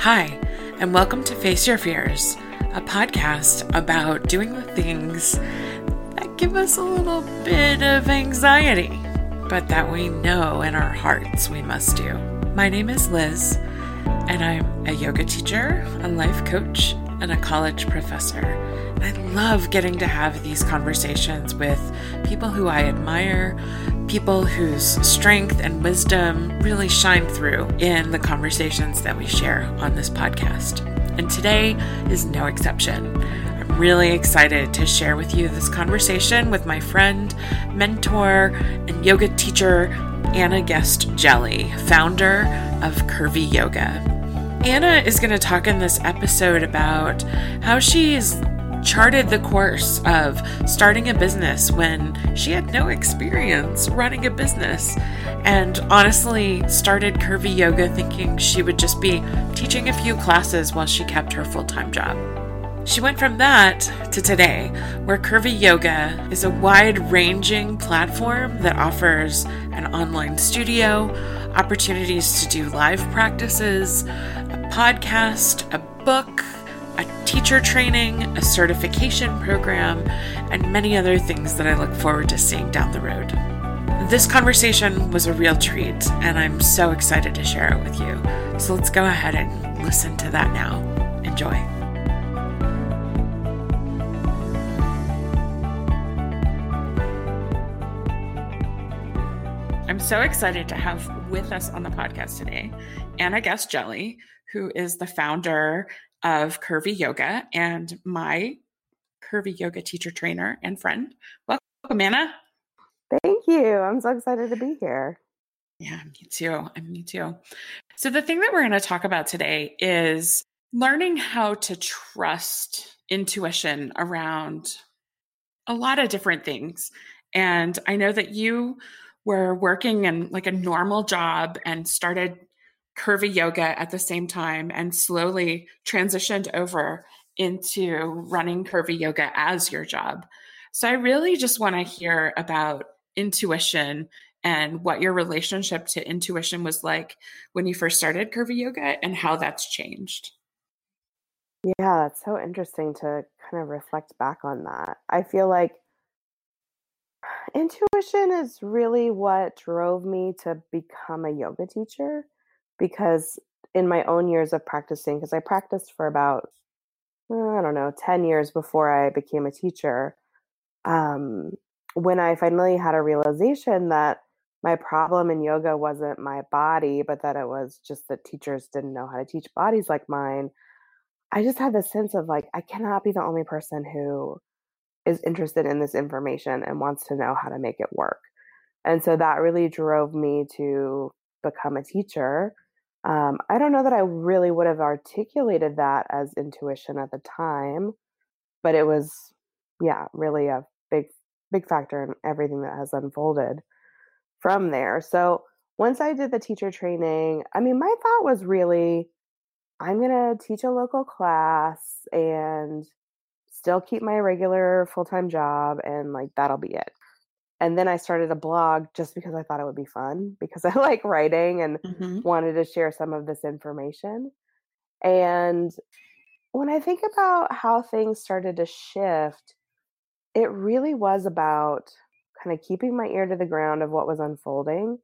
Hi, and welcome to Face Your Fears, a podcast about doing the things that give us a little bit of anxiety, but that we know in our hearts we must do. My name is Liz, and I'm a yoga teacher, a life coach, and a college professor. I love getting to have these conversations with people who I admire, people whose strength and wisdom really shine through in the conversations that we share on this podcast. And today is no exception. I'm really excited to share with you this conversation with my friend, mentor, and yoga teacher, Anna Guest-Jelley, founder of Curvy Yoga. Anna is going to talk in this episode about how she's charted the course of starting a business when she had no experience running a business and honestly started curvy yoga thinking she would just be teaching a few classes while she kept her full-time job. She went from that to today, where Curvy Yoga is a wide ranging platform that offers an online studio, opportunities to do live practices, a podcast, a book, a teacher training, a certification program, and many other things that I look forward to seeing down the road. This conversation was a real treat, and I'm so excited to share it with you. So let's go ahead and listen to that now. Enjoy. I'm so excited to have with us on the podcast today Anna Guest-Jelley, who is the founder of Curvy Yoga and my Curvy Yoga teacher trainer and friend. Welcome, Anna. Thank you. I'm so excited to be here. Yeah, me too. And me too. So, the thing that we're going to talk about today is learning how to trust intuition around a lot of different things. And I know that you were working in like a normal job and started curvy yoga at the same time and slowly transitioned over into running curvy yoga as your job. So I really just want to hear about intuition and what your relationship to intuition was like when you first started curvy yoga and how that's changed. Yeah, that's so interesting to kind of reflect back on that. I feel like intuition is really what drove me to become a yoga teacher because in my own years of practicing, because I practiced for about, uh, I don't know, 10 years before I became a teacher, um, when I finally had a realization that my problem in yoga wasn't my body, but that it was just that teachers didn't know how to teach bodies like mine, I just had this sense of like, I cannot be the only person who is interested in this information and wants to know how to make it work. And so that really drove me to become a teacher um, I don't know that I really would have articulated that as intuition at the time, but it was, yeah, really a big, big factor in everything that has unfolded from there. So once I did the teacher training, I mean, my thought was really, I'm going to teach a local class and still keep my regular full time job, and like that'll be it and then I started a blog just because I thought it would be fun because I like writing and mm-hmm. wanted to share some of this information. And when I think about how things started to shift, it really was about kind of keeping my ear to the ground of what was unfolding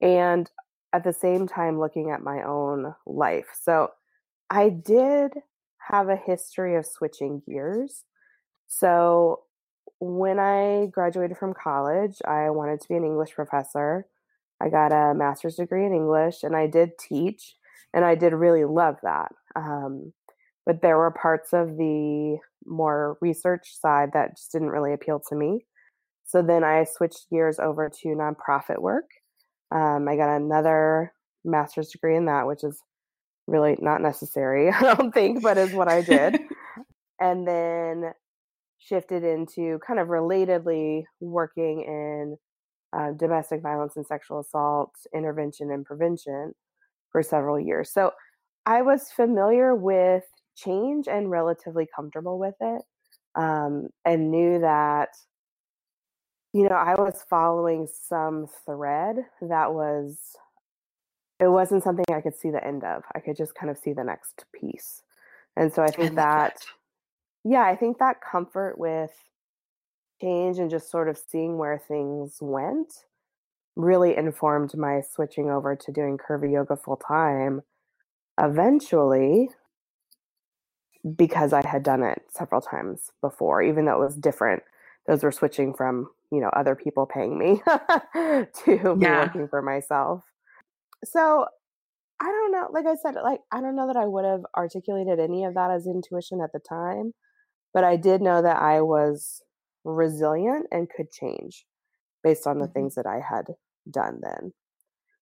and at the same time looking at my own life. So I did have a history of switching gears. So when I graduated from college, I wanted to be an English professor. I got a master's degree in English and I did teach, and I did really love that. Um, but there were parts of the more research side that just didn't really appeal to me. So then I switched gears over to nonprofit work. Um, I got another master's degree in that, which is really not necessary, I don't think, but is what I did. and then shifted into kind of relatedly working in uh, domestic violence and sexual assault intervention and prevention for several years. So I was familiar with change and relatively comfortable with it um, and knew that you know i was following some thread that was it wasn't something I could see the end of. I could just kind of see the next piece. And so I think that, yeah, I think that comfort with change and just sort of seeing where things went really informed my switching over to doing curvy yoga full time eventually because I had done it several times before, even though it was different. Those were switching from, you know, other people paying me to yeah. me working for myself. So I don't know. Like I said, like I don't know that I would have articulated any of that as intuition at the time, but I did know that I was resilient and could change based on the mm-hmm. things that I had done then.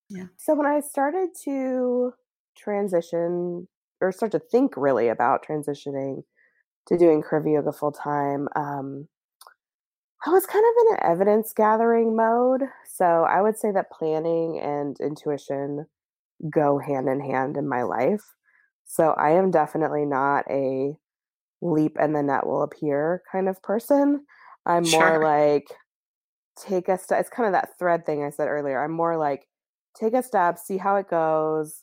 Yeah. So when I started to transition or start to think really about transitioning to doing curvy yoga full time, um, I was kind of in an evidence gathering mode. So I would say that planning and intuition go hand in hand in my life. So I am definitely not a leap and the net will appear kind of person. I'm sure. more like take a step. It's kind of that thread thing I said earlier. I'm more like take a step, see how it goes,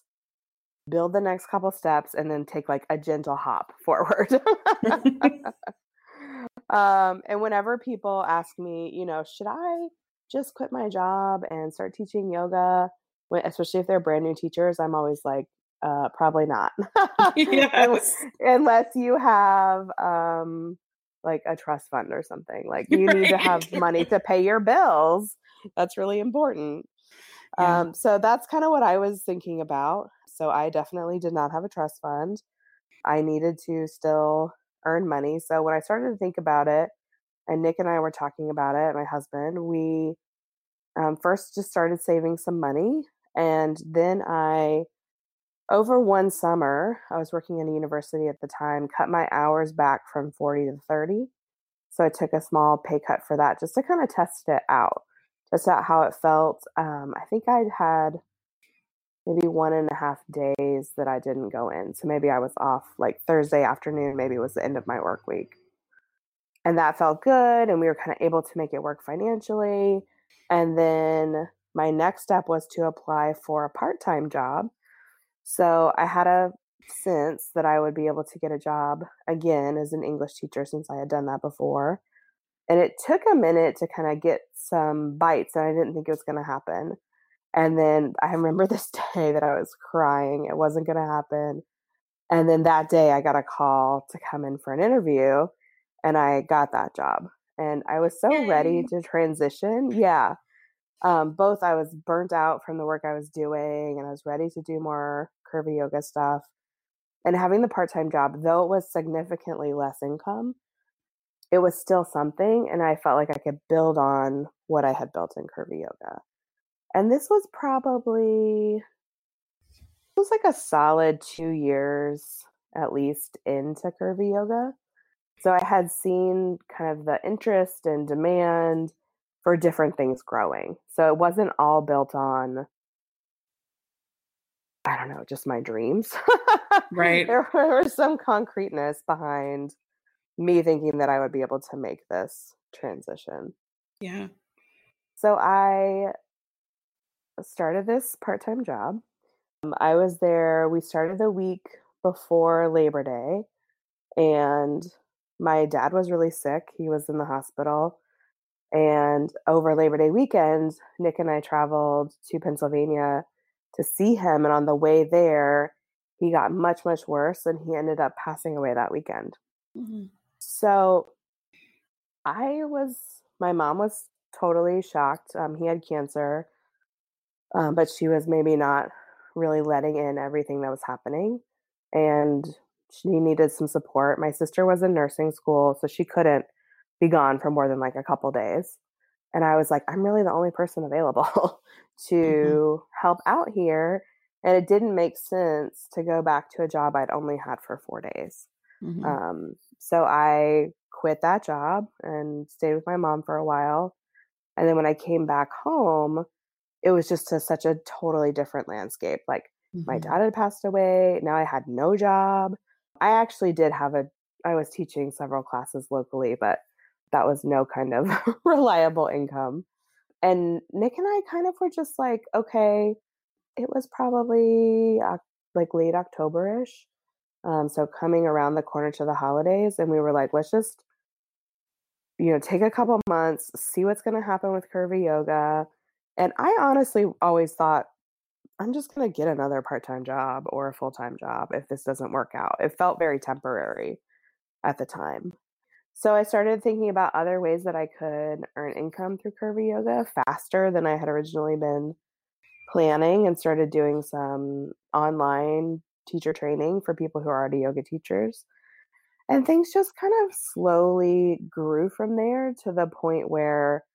build the next couple steps, and then take like a gentle hop forward. um, and whenever people ask me, you know, should I just quit my job and start teaching yoga, When, especially if they're brand new teachers, I'm always like, uh, probably not. yes. Unless you have um, like a trust fund or something. Like you right. need to have money to pay your bills. That's really important. Yeah. Um, so that's kind of what I was thinking about. So I definitely did not have a trust fund. I needed to still earn money. So when I started to think about it, and Nick and I were talking about it, my husband, we um, first just started saving some money. And then I over one summer, I was working in a university at the time, cut my hours back from 40 to 30. So I took a small pay cut for that just to kind of test it out, test out how it felt. Um, I think I'd had maybe one and a half days that I didn't go in. So maybe I was off like Thursday afternoon, maybe it was the end of my work week. And that felt good. And we were kind of able to make it work financially. And then my next step was to apply for a part time job so I had a sense that I would be able to get a job again as an English teacher since I had done that before. And it took a minute to kind of get some bites, and I didn't think it was going to happen. And then I remember this day that I was crying. It wasn't going to happen. And then that day, I got a call to come in for an interview, and I got that job. And I was so ready to transition. Yeah um, both I was burnt out from the work I was doing and I was ready to do more curvy yoga stuff. And having the part time job, though it was significantly less income, it was still something. And I felt like I could build on what I had built in curvy yoga. And this was probably, it was like a solid two years at least into curvy yoga. So I had seen kind of the interest and demand for different things growing. So it wasn't all built on I don't know, just my dreams. right. there, was some concreteness behind me thinking that I would be able to make this transition. Yeah. So I started this part time job. Um, I was there, we started the week before Labor Day, and my dad was really sick. He was in the hospital. And over Labor Day weekend, Nick and I traveled to Pennsylvania to see him. And on the way there, he got much, much worse and he ended up passing away that weekend. Mm-hmm. So I was, my mom was totally shocked. Um, he had cancer, um, but she was maybe not really letting in everything that was happening. And she needed some support. My sister was in nursing school, so she couldn't be gone for more than like a couple days. And I was like, I'm really the only person available mm-hmm. to mm-hmm. help out here. And it didn't make sense to go back to a job I'd only had for four days. Mm-hmm. Um, so I quit that job and stayed with my mom for a while. And then when I came back home, it was just a, such a totally different landscape. Like mm-hmm. my dad had passed away. Now I had no job. I actually did have a, I was teaching several classes locally, but that was no kind of reliable income. And Nick and I kind of were just like, okay, it was probably like late October ish. Um, so coming around the corner to the holidays, and we were like, let's just, you know, take a couple months, see what's going to happen with curvy yoga. And I honestly always thought, I'm just going to get another part time job or a full time job if this doesn't work out. It felt very temporary at the time. So I started thinking about other ways that I could earn income through curvy yoga faster than I had originally been planning and started doing some online teacher training for people who are already yoga teachers. And things just kind of slowly grew from there to the point where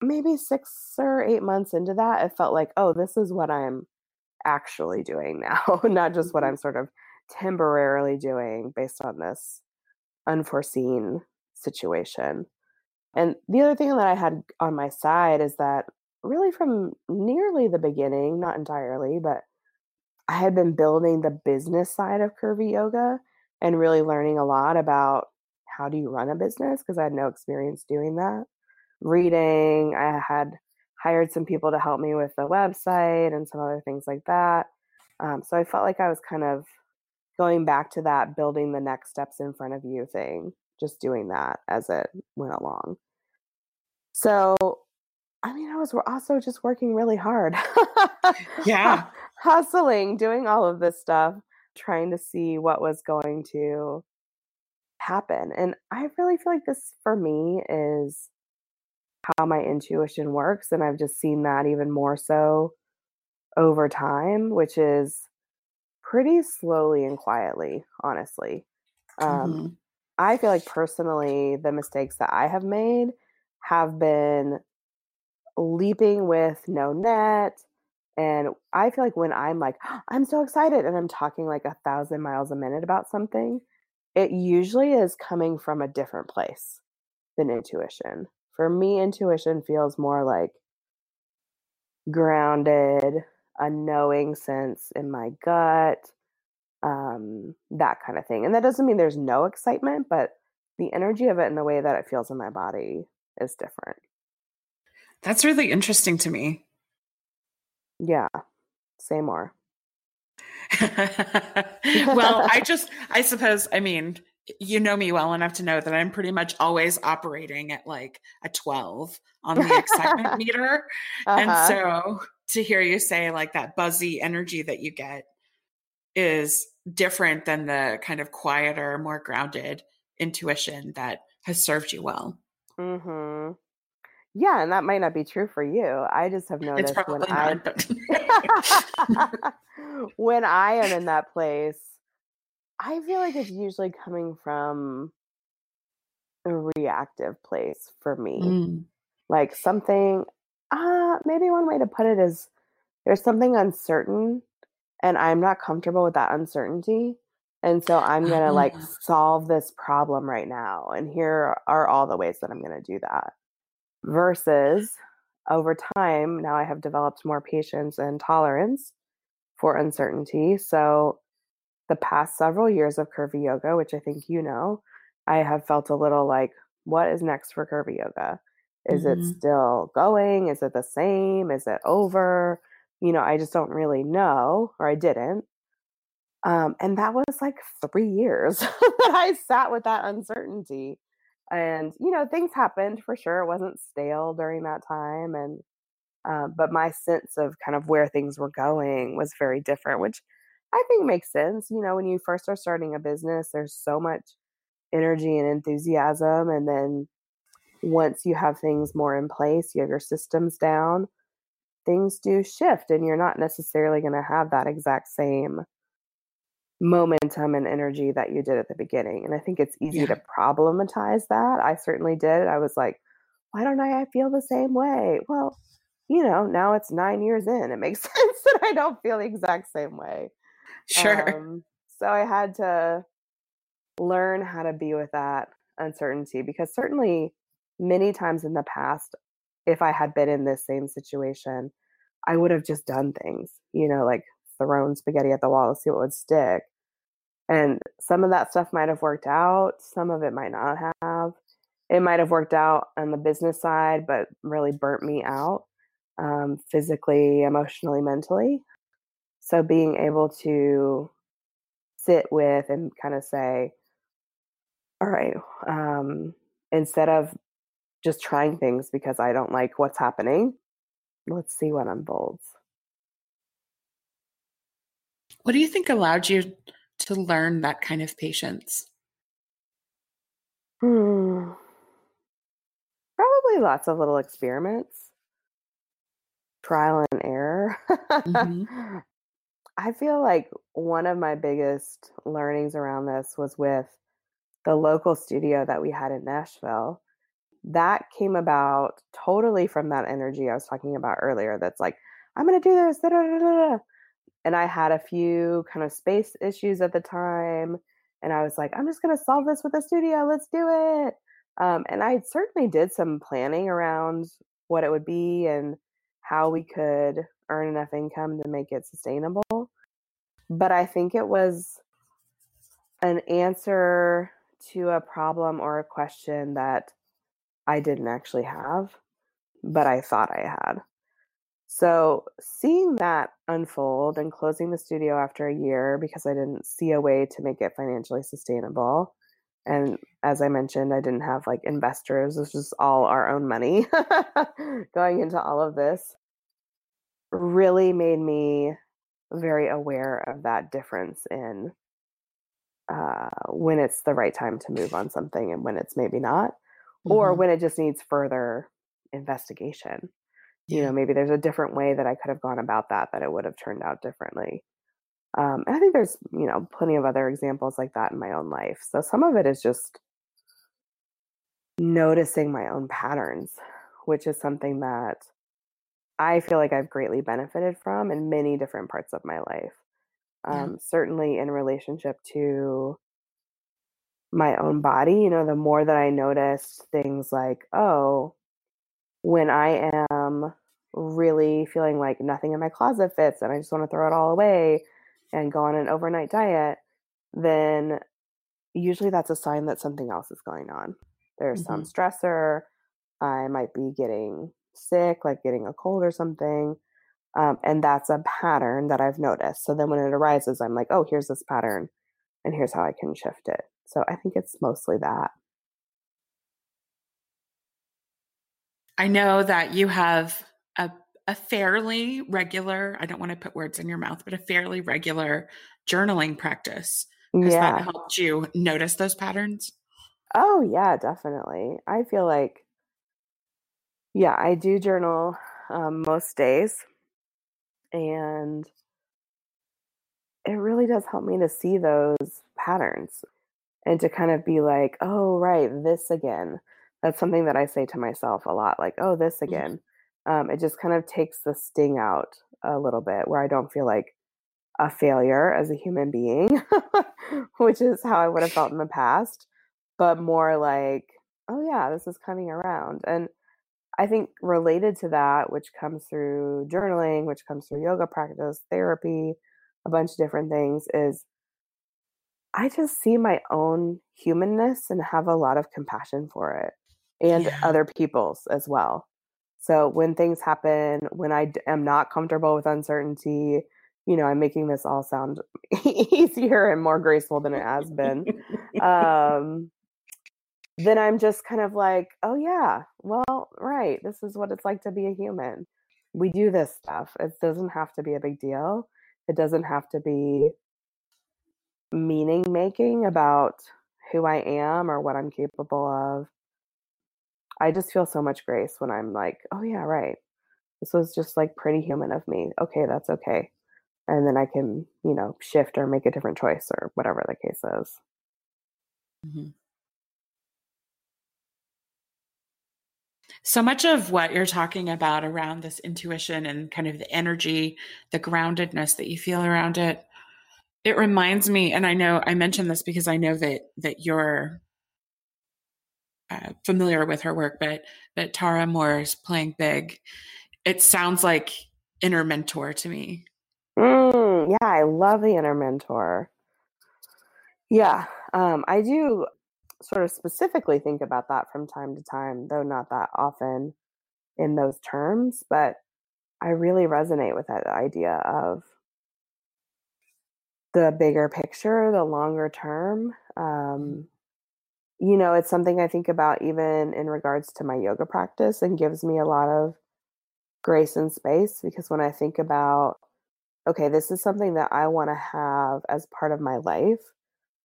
maybe six or eight months into that, it felt like, oh, this is what I'm actually doing now, not just what mm-hmm. I'm sort of temporarily doing based on this unforeseen situation. And the other thing that I had on my side is that really from nearly the beginning, not entirely, but I had been building the business side of curvy yoga and really learning a lot about how do you run a business because I had no experience doing that. Reading, I had hired some people to help me with the website and some other things like that. Um, so I felt like I was kind of going back to that building the next steps in front of you thing, just doing that as it went along. So I mean, I was also just working really hard. yeah. Hustling, doing all of this stuff, trying to see what was going to happen. And I really feel like this for me is how my intuition works. And I've just seen that even more so over time, which is pretty slowly and quietly, honestly. Um, mm-hmm. I feel like personally, the mistakes that I have made have been leaping with no net. And I feel like when I'm like, I'm so excited and I'm talking like a thousand miles a minute about something, it usually is coming from a different place than intuition. For me, intuition feels more like grounded, a knowing sense in my gut, um, that kind of thing. And that doesn't mean there's no excitement, but the energy of it and the way that it feels in my body is different. That's really interesting to me. Yeah. Say more. well, I just, I suppose, I mean, you know me well enough to know that I'm pretty much always operating at like a 12 on the excitement meter. Uh-huh. And so to hear you say like that buzzy energy that you get is different than the kind of quieter, more grounded intuition that has served you well. Mm-hmm. Yeah, and that might not be true for you. I just have noticed when I when I am in that place, I feel like it's usually coming from a reactive place for me. Mm. Like something uh maybe one way to put it is there's something uncertain and I'm not comfortable with that uncertainty. And so I'm going to like ah. solve this problem right now. And here are all the ways that I'm going to do that versus over time, now I have developed more patience and tolerance for uncertainty. So, the past several years of curvy yoga, which I think you know, I have felt a little like, what is next for curvy yoga? Is mm-hmm. it still going? Is it the same? Is it over? You know, I just don't really know, or I didn't. Um, and that was like three years that I sat with that uncertainty and you know things happened for sure it wasn't stale during that time and uh, but my sense of kind of where things were going was very different which i think makes sense you know when you first are starting a business there's so much energy and enthusiasm and then once you have things more in place you have your systems down things do shift and you're not necessarily going to have that exact same momentum and energy that you did at the beginning. And I think it's easy yeah. to problematize that. I certainly did. I was like, why don't I feel the same way? Well, you know, now it's nine years in. It makes sense that I don't feel the exact same way. Sure. Um, so I had to learn how to be with that uncertainty because certainly many times in the past, if I had been in this same situation, I would have just done things, you know, like thrown spaghetti at the wall to see what would stick. And some of that stuff might have worked out, some of it might not have. It might have worked out on the business side, but really burnt me out. um, physically, emotionally, mentally. So being able to sit with and kind of say, all right, um, instead of just trying things because I don't like what's happening, let's see what unfolds. What do you think allowed you to learn that kind of patience? Hmm. Probably lots of little experiments, trial and error. Mm-hmm. I feel like one of my biggest learnings around this was with the local studio that we had in Nashville. That came about totally from that energy I was talking about earlier. That's like, I'm going to do this. Da, da, da, and I had a few kind of space issues at the time. And I was like, I'm just going to solve this with a studio. Let's do it. Um, and I certainly did some planning around what it would be and how we could earn enough income to make it sustainable. But I think it was an answer to a problem or a question that I didn't actually have, but I thought I had. So seeing that unfold and closing the studio after a year because I didn't see a way to make it financially sustainable. And as I mentioned, I didn't have like investors. This was all our own money going into all of this. Really made me very aware of that difference in uh, when it's the right time to move on something and when it's maybe not, mm-hmm. or when it just needs further investigation. Yeah. You know, maybe there's a different way that I could have gone about that that it would have turned out differently. Um, and I think there's, you know, plenty of other examples like that in my own life. So some of it is just noticing my own patterns, which is something that I feel like I've greatly benefited from in many different parts of my life. Um, yeah. Certainly in relationship to my own body, you know, the more that I notice things like, oh, when I am really feeling like nothing in my closet fits and I just want to throw it all away and go on an overnight diet, then usually that's a sign that something else is going on. There's mm-hmm. some stressor. I might be getting sick, like getting a cold or something. Um, and that's a pattern that I've noticed. So then when it arises, I'm like, oh, here's this pattern, and here's how I can shift it. So I think it's mostly that. I know that you have a, a fairly regular, I don't want to put words in your mouth, but a fairly regular journaling practice. Has yeah. that helped you notice those patterns? Oh, yeah, definitely. I feel like yeah, I do journal um, most days. And it really does help me to see those patterns and to kind of be like, oh, right, this again. That's something that I say to myself a lot like, oh, this mm-hmm. again. Um, it just kind of takes the sting out a little bit where I don't feel like a failure as a human being, which is how I would have felt in the past, but more like, oh, yeah, this is coming around. And I think related to that, which comes through journaling, which comes through yoga practice, therapy, a bunch of different things, is I just see my own humanness and have a lot of compassion for it and yeah. other people's as well. So when things happen, when I am not comfortable with uncertainty, you know, I'm making this all sound easier and more graceful than it has been. um, then I'm just kind of like, oh, yeah, well, right. This is what it's like to be a human. We do this stuff. It doesn't have to be a big deal. It doesn't have to be meaning making about who I am or what I'm capable of. I just feel so much grace when I'm like, oh, yeah, right. This was just like pretty human of me. Okay, that's okay. And then I can, you know, shift or make a different choice or whatever the case is. Mm-hmm. So much of what you're talking about around this intuition and kind of the energy, the groundedness that you feel around it, it reminds me, and I know I mentioned this because I know that that you're uh, familiar with her work, but that Tara Mohr's playing big. It sounds like inner mentor to me. Mm, yeah, I love the inner mentor. Yeah, um, I do sort of specifically think about that from time to time, though not that often in those terms. But I really resonate with that idea of the bigger picture, the longer term. Um, you know, it's something I think about even in regards to my yoga practice and gives me a lot of grace and space because when I think about, okay, this is something that I want to have as part of my life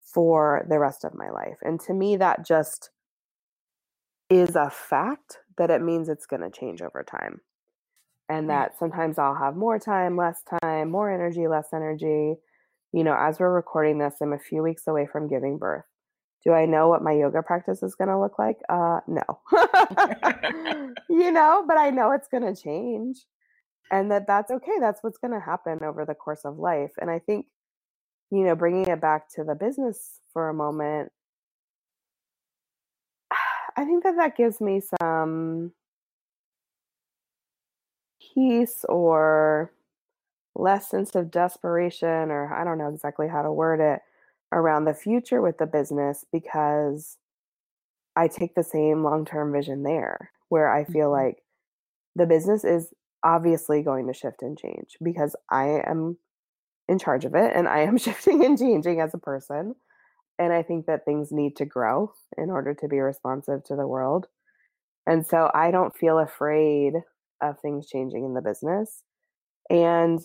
for the rest of my life. And to me, that just is a fact that it means it's going to change over time. And that sometimes I'll have more time, less time, more energy, less energy. You know, as we're recording this, I'm a few weeks away from giving birth. Do I know what my yoga practice is going to look like? Uh, no. you know, but I know it's going to change and that that's okay. That's what's going to happen over the course of life. And I think, you know, bringing it back to the business for a moment, I think that that gives me some peace or less sense of desperation, or I don't know exactly how to word it, around the future with the business because I take the same long term vision there where I feel mm-hmm. like the business is obviously going to shift and change because I am in charge of it and I am shifting and changing as a person. And I think that things need to grow in order to be responsive to the world. And so I don't feel afraid of things changing in the business. And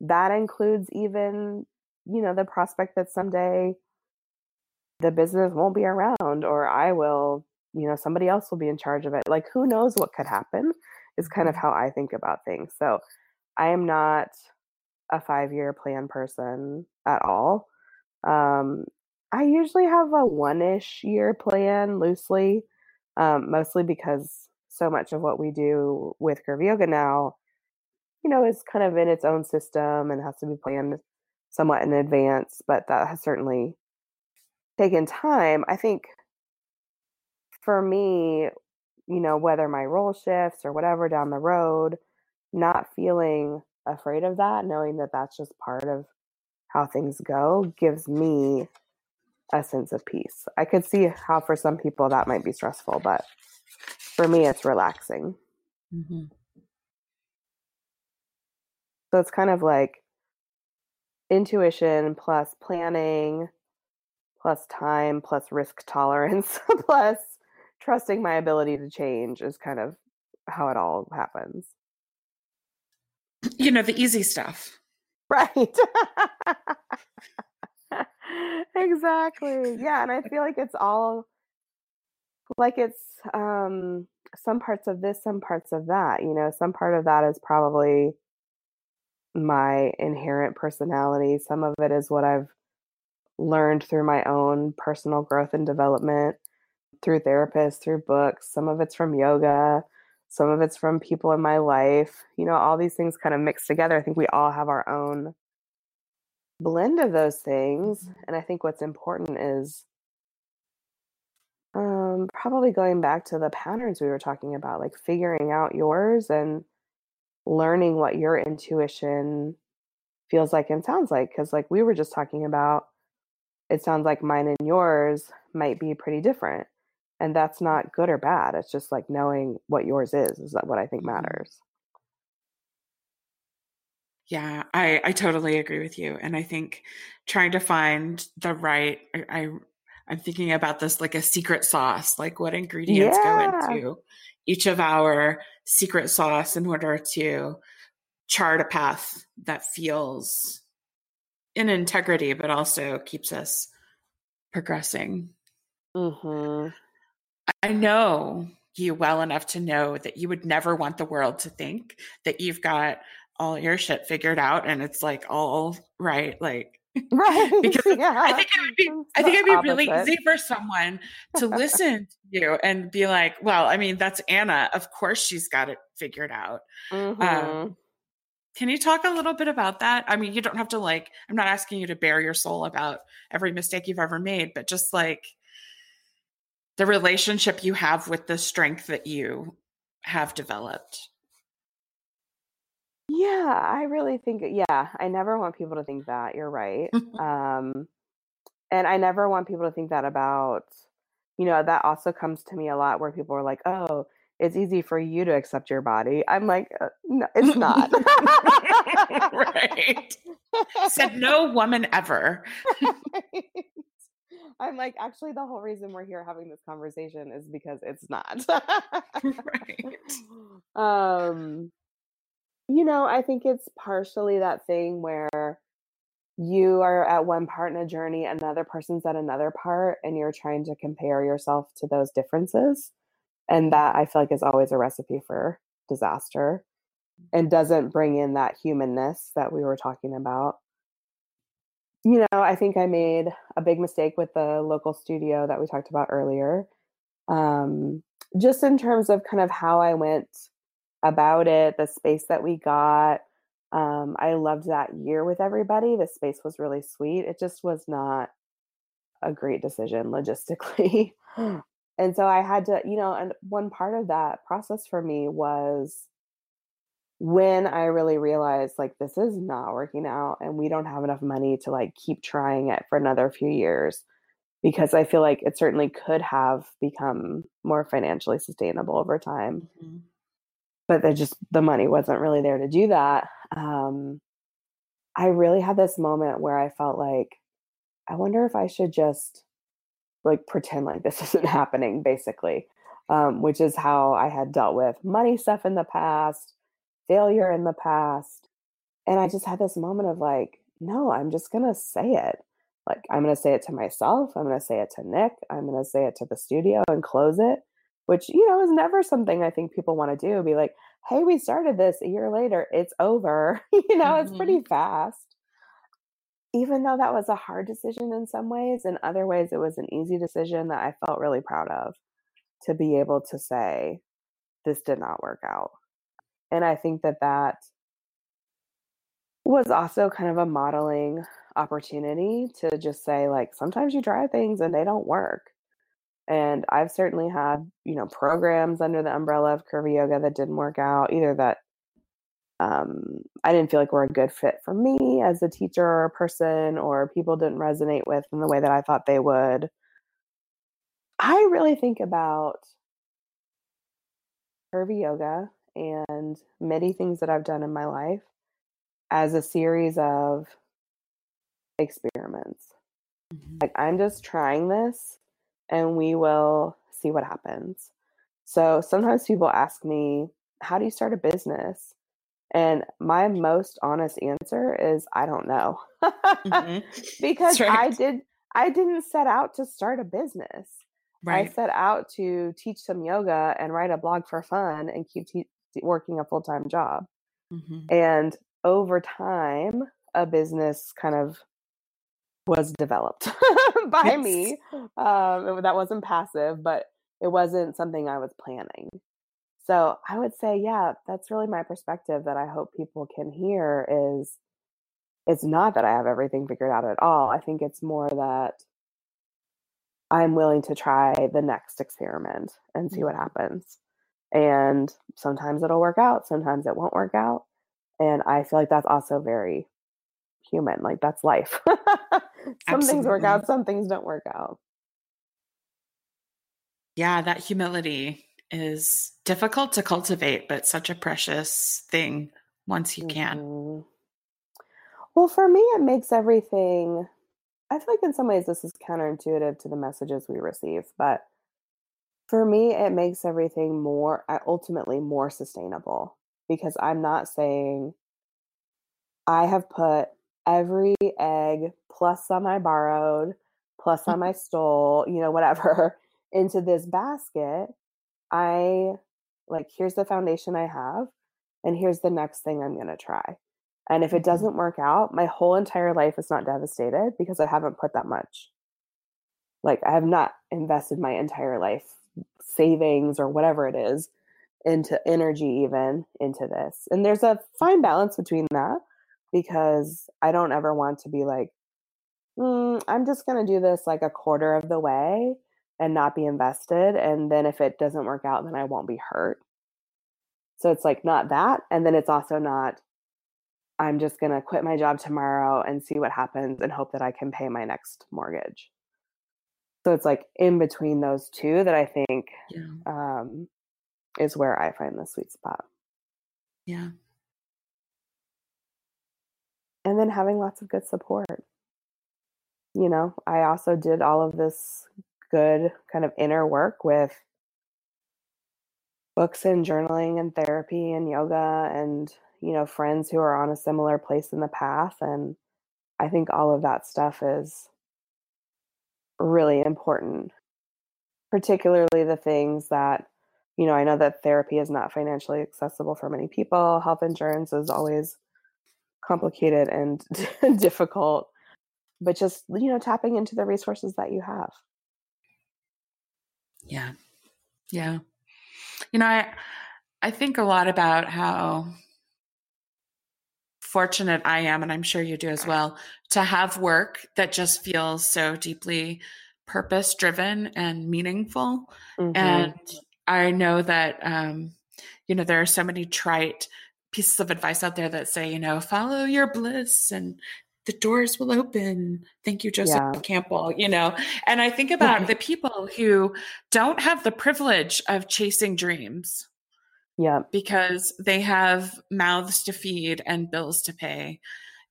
that includes even, you know, the prospect that someday the business won't be around or I will, you know, somebody else will be in charge of it. Like who knows what could happen is kind of mm-hmm. how I think about things. So I am not a five year plan person at all. Um, I usually have a one ish year plan loosely, um, mostly because so much of what we do with Curvy Yoga now, you know, is kind of in its own system and has to be planned somewhat in advance, but that has certainly taken time. I think for me, you know, whether my role shifts or whatever down the road, not feeling afraid of that, knowing that that's just part of how things go, gives me a sense of peace. I could see how for some people that might be stressful, but for me, it's relaxing. Mm-hmm. So it's kind of like intuition plus planning plus time plus risk tolerance plus trusting my ability to change is kind of how it all happens. You know, the easy stuff. Right. exactly. Yeah, and I feel like it's all like it's um some parts of this, some parts of that. You know, some part of that is probably my inherent personality. Some of it is what I've learned through my own personal growth and development, through therapists, through books. Some of it's from yoga. Some of it's from people in my life. You know, all these things kind of mixed together. I think we all have our own blend of those things. Mm-hmm. And I think what's important is um, probably going back to the patterns we were talking about, like figuring out yours and learning what your intuition feels like and sounds like. Because, like we were just talking about, it sounds like mine and yours might be pretty different. And that's not good or bad. It's just like knowing what yours is, is that what I think mm-hmm. matters. Yeah, I, I totally agree with you. And I think trying to find the right, I, I I'm thinking about this like a secret sauce, like what ingredients yeah. go into each of our secret sauce in order to chart a path that feels in integrity, but also keeps us progressing. Mm-hmm. I know you well enough to know that you would never want the world to think that you've got all your shit figured out and it's like all right. Like Right. because yeah. I think it would be I think it'd be opposite. really easy for someone to listen to you and be like, well, I mean, that's Anna. Of course she's got it figured out. Mm-hmm. Um, can you talk a little bit about that? I mean, you don't have to like, I'm not asking you to bare your soul about every mistake you've ever made, but just like the relationship you have with the strength that you have developed. Yeah, I really think yeah, I never want people to think that. You're right. um and I never want people to think that about you know, that also comes to me a lot where people are like, "Oh, it's easy for you to accept your body. I'm like, uh, no, it's not. right. Said no woman ever. I'm like, actually, the whole reason we're here having this conversation is because it's not. right. Um, you know, I think it's partially that thing where you are at one part in a journey, another person's at another part, and you're trying to compare yourself to those differences. And that I feel like is always a recipe for disaster and doesn't bring in that humanness that we were talking about. You know, I think I made a big mistake with the local studio that we talked about earlier. Um, just in terms of kind of how I went about it, the space that we got. Um, I loved that year with everybody. The space was really sweet. It just was not a great decision logistically. and so I had to, you know, and one part of that process for me was when I really realized like this is not working out and we don't have enough money to like keep trying it for another few years because I feel like it certainly could have become more financially sustainable over time. Mm-hmm. But there just the money wasn't really there to do that. Um, I really had this moment where I felt like I wonder if I should just like pretend like this isn't happening basically. Um, which is how I had dealt with money stuff in the past, failure in the past. And I just had this moment of like, no, I'm just going to say it. Like, I'm going to say it to myself. I'm going to say it to Nick. I'm going to say it to the studio and close it, which, you know, is never something I think people want to do. Be like, hey, we started this a year later. It's over. you know, mm-hmm. it's pretty fast. Even though that was a hard decision in some ways, in other ways, it was an easy decision that I felt really proud of to be able to say, this did not work out. And I think that that was also kind of a modeling opportunity to just say, like, sometimes you try things and they don't work. And I've certainly had, you know, programs under the umbrella of curvy yoga that didn't work out, either that um, I didn't feel like were a good fit for me as a teacher or a person, or people didn't resonate with in the way that I thought they would. I really think about curvy yoga and many things that I've done in my life as a series of experiments. Mm-hmm. Like, I'm just trying this and we will see what happens. So sometimes people ask me, How do you start a business? And my most honest answer is I don't know. mm-hmm. Because right. I did I didn't set out to start a business. Right. I set out to teach some yoga and write a blog for fun and keep te- working a full time job. Mm-hmm. And over time, a business kind of was developed by yes. me. Um, that wasn't passive, but it wasn't something I was planning. So I would say, yeah, that's really my perspective that I hope people can hear is it's not that I have everything figured out at all. I think it's more that I'm willing to try the next experiment and see what mm-hmm. happens. And sometimes it'll work out, sometimes it won't work out. And I feel like that's also very human. Like that's life. some Absolutely. things work out, some things don't work out. Yeah, that humility is difficult to cultivate, but such a precious thing once you can. Mm-hmm. Well, for me, it makes everything. I feel like in some ways this is counterintuitive to the messages we receive, but for me, it makes everything more, uh, ultimately more sustainable because I'm not saying I have put every egg plus some I borrowed, plus some I stole, you know, whatever, into this basket. I like, here's the foundation I have, and here's the next thing I'm going to try. And if it mm-hmm. doesn't work out, my whole entire life is not devastated because I haven't put that much. Like, I have not invested my entire life savings or whatever it is into energy even into this and there's a fine balance between that because i don't ever want to be like mm, i'm just going to do this like a quarter of the way and not be invested and then if it doesn't work out then i won't be hurt so it's like not that and then it's also not i'm just going to quit my job tomorrow and see what happens and hope that i can pay my next mortgage so it's like in between those two that I think yeah. um, is where I find the sweet spot. Yeah. And then having lots of good support. You know, I also did all of this good kind of inner work with books and journaling and therapy and yoga and, you know, friends who are on a similar place in the path. And I think all of that stuff is really important, particularly the things that, you know, I know that therapy is not financially accessible for many people. Health insurance is always complicated and difficult, but just, you know, tapping into the resources that you have. Yeah. Yeah. You know, I I think a lot about how fortunate I am, and I'm sure you do as well, to have work that just feels so deeply purpose driven and meaningful. Mm-hmm. And I know that, um, you know, there are so many trite pieces of advice out there that say, you know, follow your bliss and the doors will open. Thank you, Joseph yeah. Campbell, you know. And I think about the people who don't have the privilege of chasing dreams yeah. Because they have mouths to feed and bills to pay.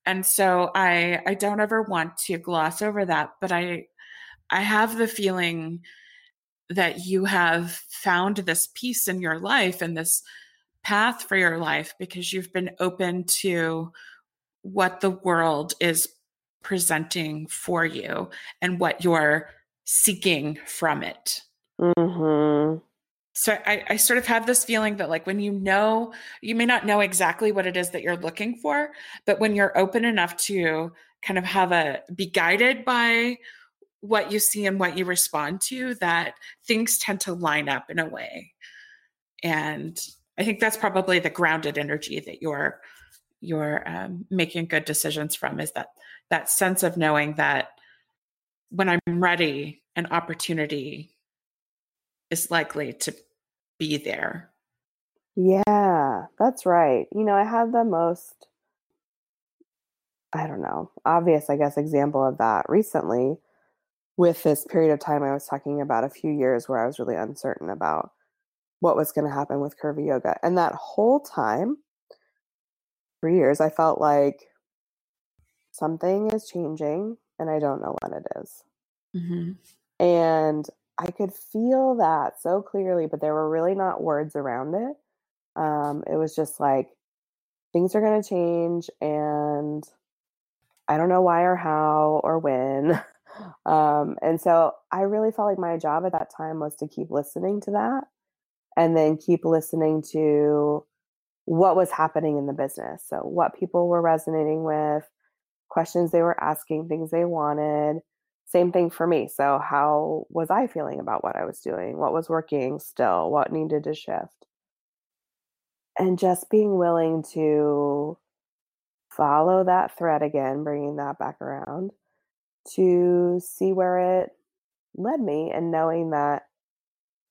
And so I I don't ever want to gloss over that, but I I have the feeling that you have found this peace in your life and this path for your life because you've been open to what the world is presenting for you and what you're seeking from it. Mm-hmm so I, I sort of have this feeling that like when you know you may not know exactly what it is that you're looking for but when you're open enough to kind of have a be guided by what you see and what you respond to that things tend to line up in a way and i think that's probably the grounded energy that you're you're um, making good decisions from is that that sense of knowing that when i'm ready an opportunity is likely to be there. Yeah, that's right. You know, I had the most, I don't know, obvious, I guess, example of that recently with this period of time I was talking about a few years where I was really uncertain about what was going to happen with curvy yoga. And that whole time, for years, I felt like something is changing and I don't know what it is. Mm-hmm. And I could feel that so clearly, but there were really not words around it. Um, it was just like things are going to change, and I don't know why or how or when. Um, and so I really felt like my job at that time was to keep listening to that and then keep listening to what was happening in the business. So, what people were resonating with, questions they were asking, things they wanted, same thing for me. So, how was I feeling about what I was doing? What was working still? What needed to shift? And just being willing to follow that thread again, bringing that back around to see where it led me, and knowing that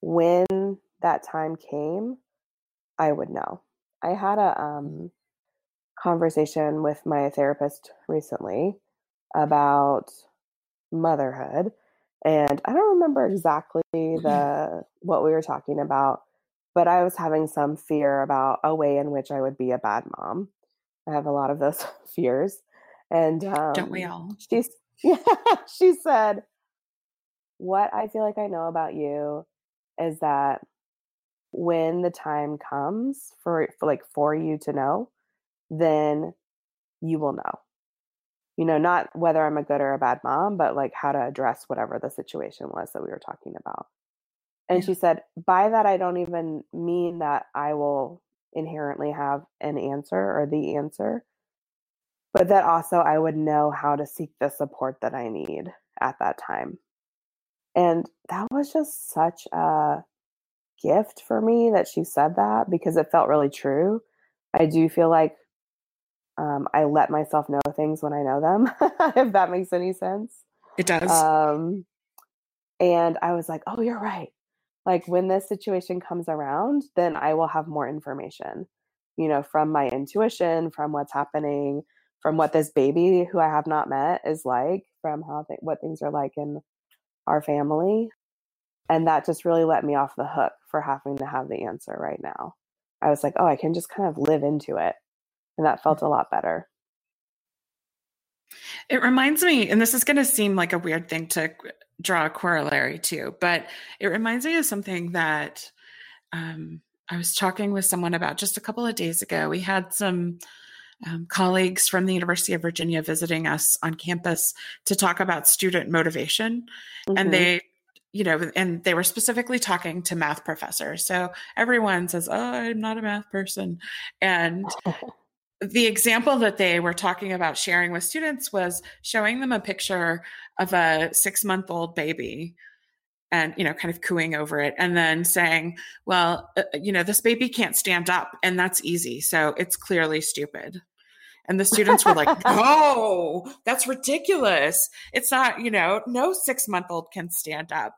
when that time came, I would know. I had a um, conversation with my therapist recently about motherhood and i don't remember exactly mm-hmm. the what we were talking about but i was having some fear about a way in which i would be a bad mom i have a lot of those fears and um, don't we all she's yeah she said what i feel like i know about you is that when the time comes for, for like for you to know then you will know you know, not whether I'm a good or a bad mom, but like how to address whatever the situation was that we were talking about. And yeah. she said, by that, I don't even mean that I will inherently have an answer or the answer, but that also I would know how to seek the support that I need at that time. And that was just such a gift for me that she said that because it felt really true. I do feel like um, I let myself know things when I know them, if that makes any sense. It does. Um, and I was like, oh, you're right. Like when this situation comes around, then I will have more information, you know, from my intuition, from what's happening, from what this baby who I have not met is like, from how th- what things are like in our family. And that just really let me off the hook for having to have the answer right now. I was like, oh, I can just kind of live into it. And that felt a lot better. It reminds me, and this is going to seem like a weird thing to draw a corollary to, but it reminds me of something that um, I was talking with someone about just a couple of days ago. We had some um, colleagues from the University of Virginia visiting us on campus to talk about student motivation. Mm-hmm. And they, you know, and they were specifically talking to math professors. So everyone says, Oh, I'm not a math person. And the example that they were talking about sharing with students was showing them a picture of a six month old baby and you know kind of cooing over it and then saying well uh, you know this baby can't stand up and that's easy so it's clearly stupid and the students were like no that's ridiculous it's not you know no six month old can stand up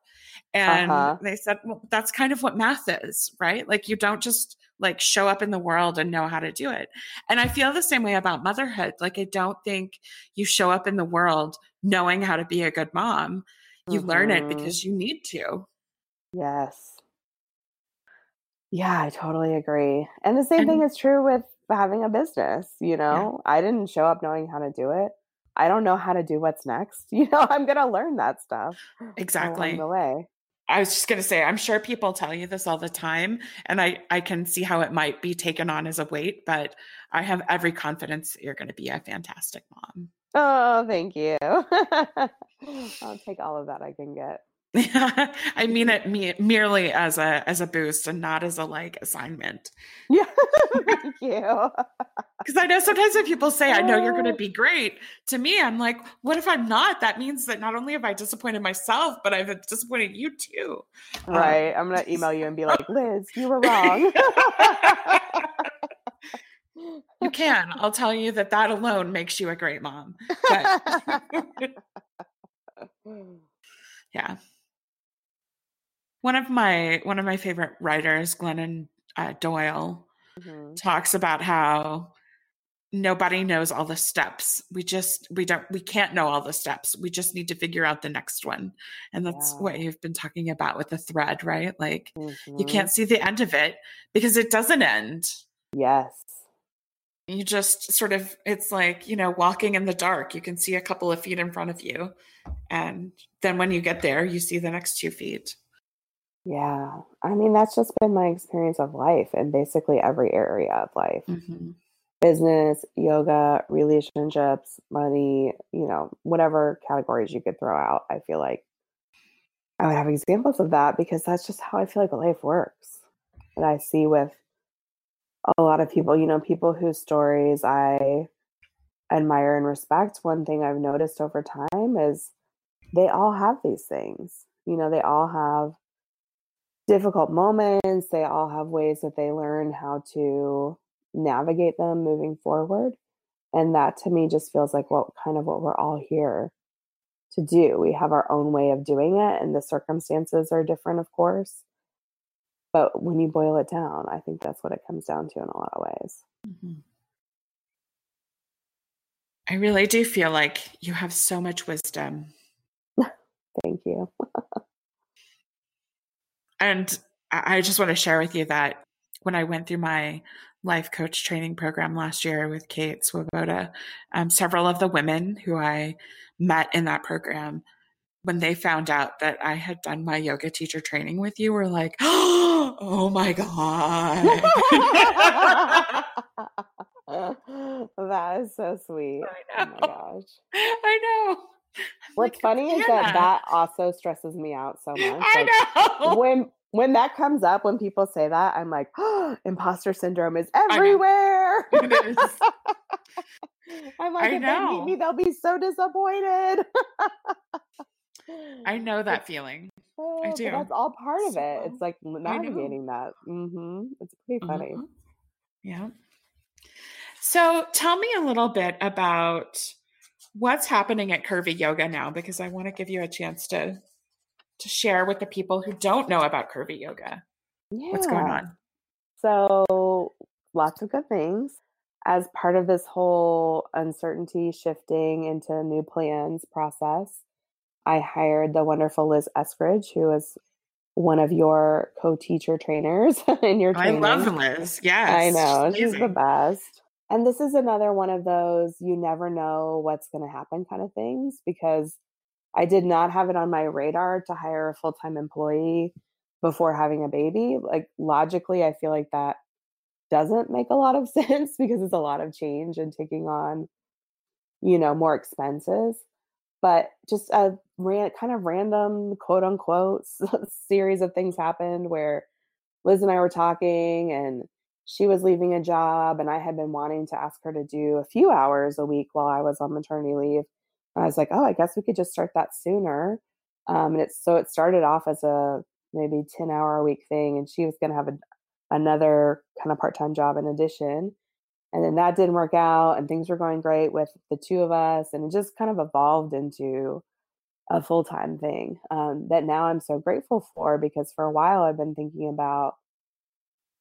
and uh-huh. they said well that's kind of what math is right like you don't just like show up in the world and know how to do it. And I feel the same way about motherhood. Like I don't think you show up in the world knowing how to be a good mom. You mm-hmm. learn it mm-hmm. because you need to. Yes. Yeah, I totally agree. And the same and, thing is true with having a business, you know. Yeah. I didn't show up knowing how to do it. I don't know how to do what's next. You know, I'm going to learn that stuff exactly along the way. I was just going to say, I'm sure people tell you this all the time, and I, I can see how it might be taken on as a weight, but I have every confidence you're going to be a fantastic mom. Oh, thank you. I'll take all of that I can get. I mean it me- merely as a as a boost and not as a like assignment. Yeah, thank you. Because I know sometimes when people say, "I know you're going to be great," to me, I'm like, "What if I'm not?" That means that not only have I disappointed myself, but I've disappointed you too. Um, right. Um, I'm going to email you and be like, "Liz, you were wrong." you can. I'll tell you that that alone makes you a great mom. But yeah one of my one of my favorite writers, Glennon uh, Doyle, mm-hmm. talks about how nobody knows all the steps. We just we don't we can't know all the steps. We just need to figure out the next one. And that's yeah. what you've been talking about with the thread, right? Like mm-hmm. you can't see the end of it because it doesn't end. Yes. You just sort of it's like, you know, walking in the dark. You can see a couple of feet in front of you. And then when you get there, you see the next two feet. Yeah. I mean, that's just been my experience of life in basically every area of life mm-hmm. business, yoga, relationships, money, you know, whatever categories you could throw out. I feel like I would have examples of that because that's just how I feel like life works. And I see with a lot of people, you know, people whose stories I admire and respect. One thing I've noticed over time is they all have these things. You know, they all have difficult moments. They all have ways that they learn how to navigate them moving forward. And that to me just feels like what kind of what we're all here to do. We have our own way of doing it, and the circumstances are different, of course. But when you boil it down, I think that's what it comes down to in a lot of ways. Mm-hmm. I really do feel like you have so much wisdom. Thank you. And I just want to share with you that when I went through my life coach training program last year with Kate Swoboda, um, several of the women who I met in that program, when they found out that I had done my yoga teacher training with you, were like, oh my God. that is so sweet. I know. Oh my gosh. I know. What's like, funny is that that also stresses me out so much. I like, know. When when that comes up, when people say that, I'm like, oh, imposter syndrome is everywhere. It is. I'm like, I if know. they meet me, they'll be so disappointed. I know that feeling. Oh, I do. That's all part of it. It's like navigating that. Mm-hmm. It's pretty funny. Mm-hmm. Yeah. So tell me a little bit about what's happening at Curvy Yoga now, because I want to give you a chance to to share with the people who don't know about Curvy Yoga. Yeah. What's going on? So, lots of good things. As part of this whole uncertainty shifting into new plans process, I hired the wonderful Liz Eskridge, who is one of your co-teacher trainers in your training. I love Liz. Yes. I know. She's, she's the best. And this is another one of those you never know what's going to happen kind of things because I did not have it on my radar to hire a full-time employee before having a baby. Like logically, I feel like that doesn't make a lot of sense because it's a lot of change and taking on you know more expenses but just a ran, kind of random quote unquote series of things happened where Liz and I were talking and she was leaving a job and I had been wanting to ask her to do a few hours a week while I was on maternity leave. And I was like, oh, I guess we could just start that sooner. Um, and it's so it started off as a maybe 10 hour a week thing and she was going to have a, another kind of part-time job in addition and then that didn't work out and things were going great with the two of us and it just kind of evolved into a full-time thing um, that now i'm so grateful for because for a while i've been thinking about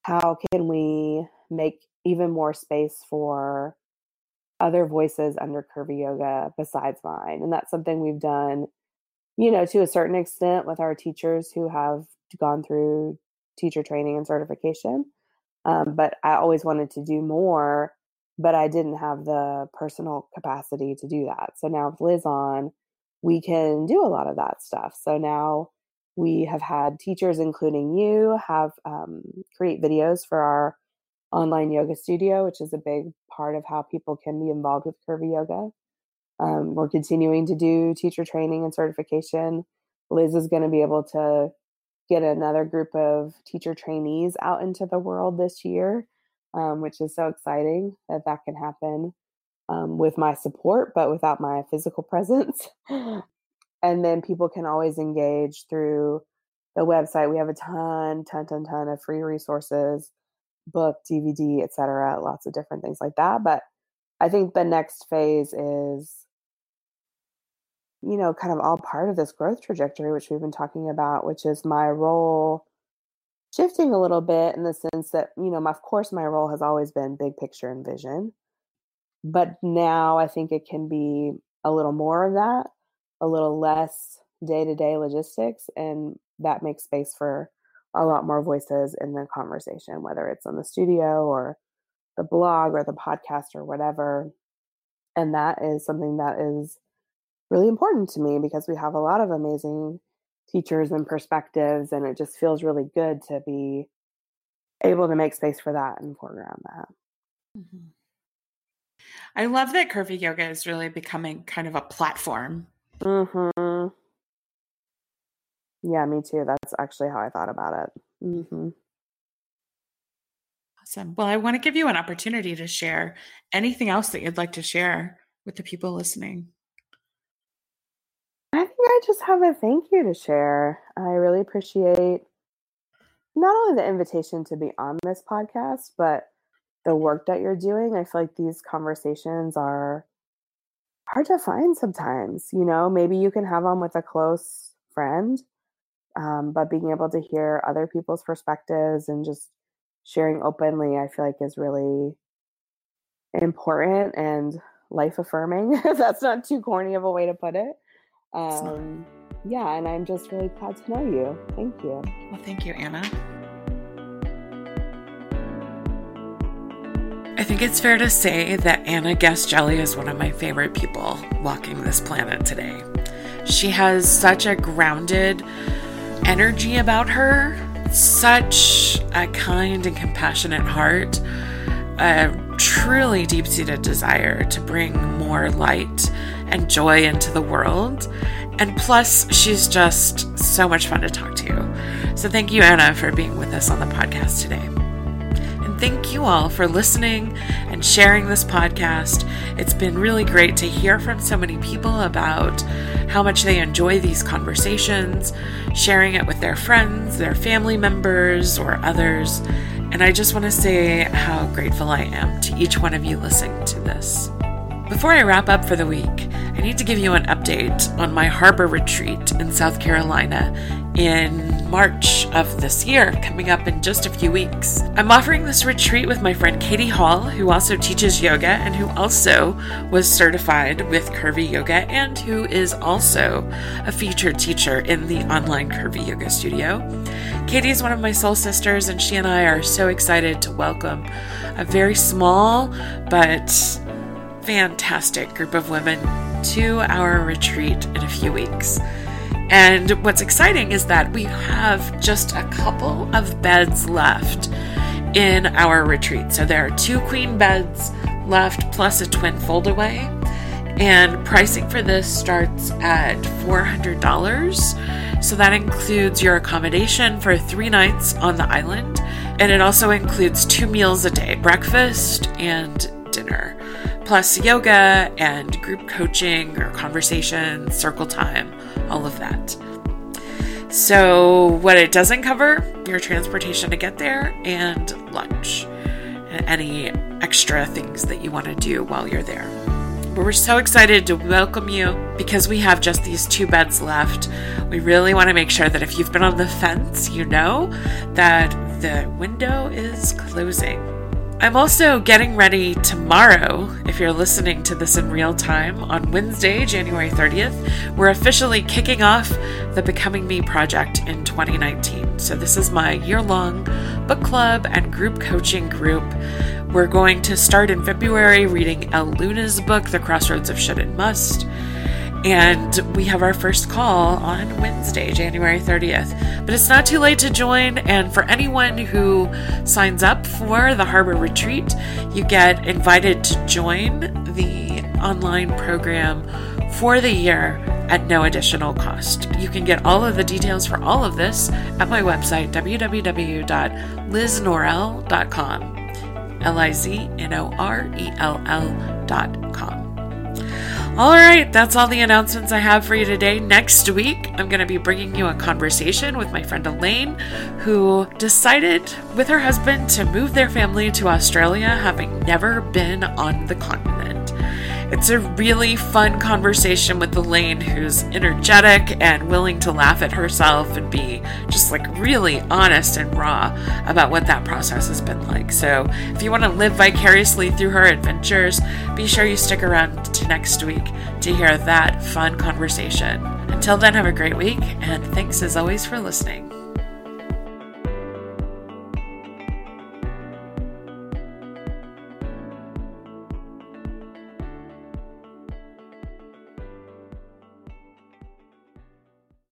how can we make even more space for other voices under curvy yoga besides mine and that's something we've done you know to a certain extent with our teachers who have gone through teacher training and certification um, but I always wanted to do more, but I didn't have the personal capacity to do that. So now with Liz on, we can do a lot of that stuff. So now we have had teachers, including you, have um, create videos for our online yoga studio, which is a big part of how people can be involved with curvy yoga. Um, we're continuing to do teacher training and certification. Liz is going to be able to get another group of teacher trainees out into the world this year, um, which is so exciting that that can happen um, with my support, but without my physical presence. And then people can always engage through the website. We have a ton, ton, ton, ton of free resources, book, DVD, etc. Lots of different things like that. But I think the next phase is you know, kind of all part of this growth trajectory, which we've been talking about, which is my role shifting a little bit in the sense that, you know, my, of course, my role has always been big picture and vision. But now I think it can be a little more of that, a little less day to day logistics. And that makes space for a lot more voices in the conversation, whether it's on the studio or the blog or the podcast or whatever. And that is something that is really important to me because we have a lot of amazing teachers and perspectives and it just feels really good to be able to make space for that and foreground that mm-hmm. i love that curvy yoga is really becoming kind of a platform mm-hmm. yeah me too that's actually how i thought about it mm-hmm. awesome well i want to give you an opportunity to share anything else that you'd like to share with the people listening I think I just have a thank you to share. I really appreciate not only the invitation to be on this podcast, but the work that you're doing. I feel like these conversations are hard to find sometimes. You know, maybe you can have them with a close friend, um, but being able to hear other people's perspectives and just sharing openly, I feel like is really important and life affirming. That's not too corny of a way to put it. Um, yeah, and I'm just really glad to know you. Thank you. Well, thank you, Anna. I think it's fair to say that Anna Guest-Jelley is one of my favorite people walking this planet today. She has such a grounded energy about her, such a kind and compassionate heart, a truly deep seated desire to bring more light and joy into the world. And plus, she's just so much fun to talk to. So, thank you, Anna, for being with us on the podcast today. Thank you all for listening and sharing this podcast. It's been really great to hear from so many people about how much they enjoy these conversations, sharing it with their friends, their family members, or others. And I just want to say how grateful I am to each one of you listening to this. Before I wrap up for the week, I need to give you an update on my harbor retreat in South Carolina in March of this year, coming up in just a few weeks. I'm offering this retreat with my friend Katie Hall, who also teaches yoga and who also was certified with Curvy Yoga and who is also a featured teacher in the online Curvy Yoga studio. Katie is one of my soul sisters, and she and I are so excited to welcome a very small but fantastic group of women to our retreat in a few weeks. And what's exciting is that we have just a couple of beds left in our retreat. So there are two queen beds left plus a twin foldaway. And pricing for this starts at $400. So that includes your accommodation for three nights on the island. And it also includes two meals a day breakfast and dinner plus yoga and group coaching or conversation, circle time, all of that. So, what it doesn't cover your transportation to get there and lunch, and any extra things that you want to do while you're there. But we're so excited to welcome you because we have just these two beds left. We really want to make sure that if you've been on the fence, you know that the window is closing. I'm also getting ready tomorrow, if you're listening to this in real time, on Wednesday, January 30th. We're officially kicking off the Becoming Me project in 2019. So, this is my year long book club and group coaching group. We're going to start in February reading Elle Luna's book, The Crossroads of Should and Must. And we have our first call on Wednesday, January 30th. But it's not too late to join. And for anyone who signs up for the Harbor Retreat, you get invited to join the online program for the year at no additional cost. You can get all of the details for all of this at my website, www.liznorell.com. L I Z N O R E L L.com. All right, that's all the announcements I have for you today. Next week, I'm going to be bringing you a conversation with my friend Elaine, who decided with her husband to move their family to Australia, having never been on the continent. It's a really fun conversation with Elaine, who's energetic and willing to laugh at herself and be just like really honest and raw about what that process has been like. So, if you want to live vicariously through her adventures, be sure you stick around to next week to hear that fun conversation. Until then, have a great week, and thanks as always for listening.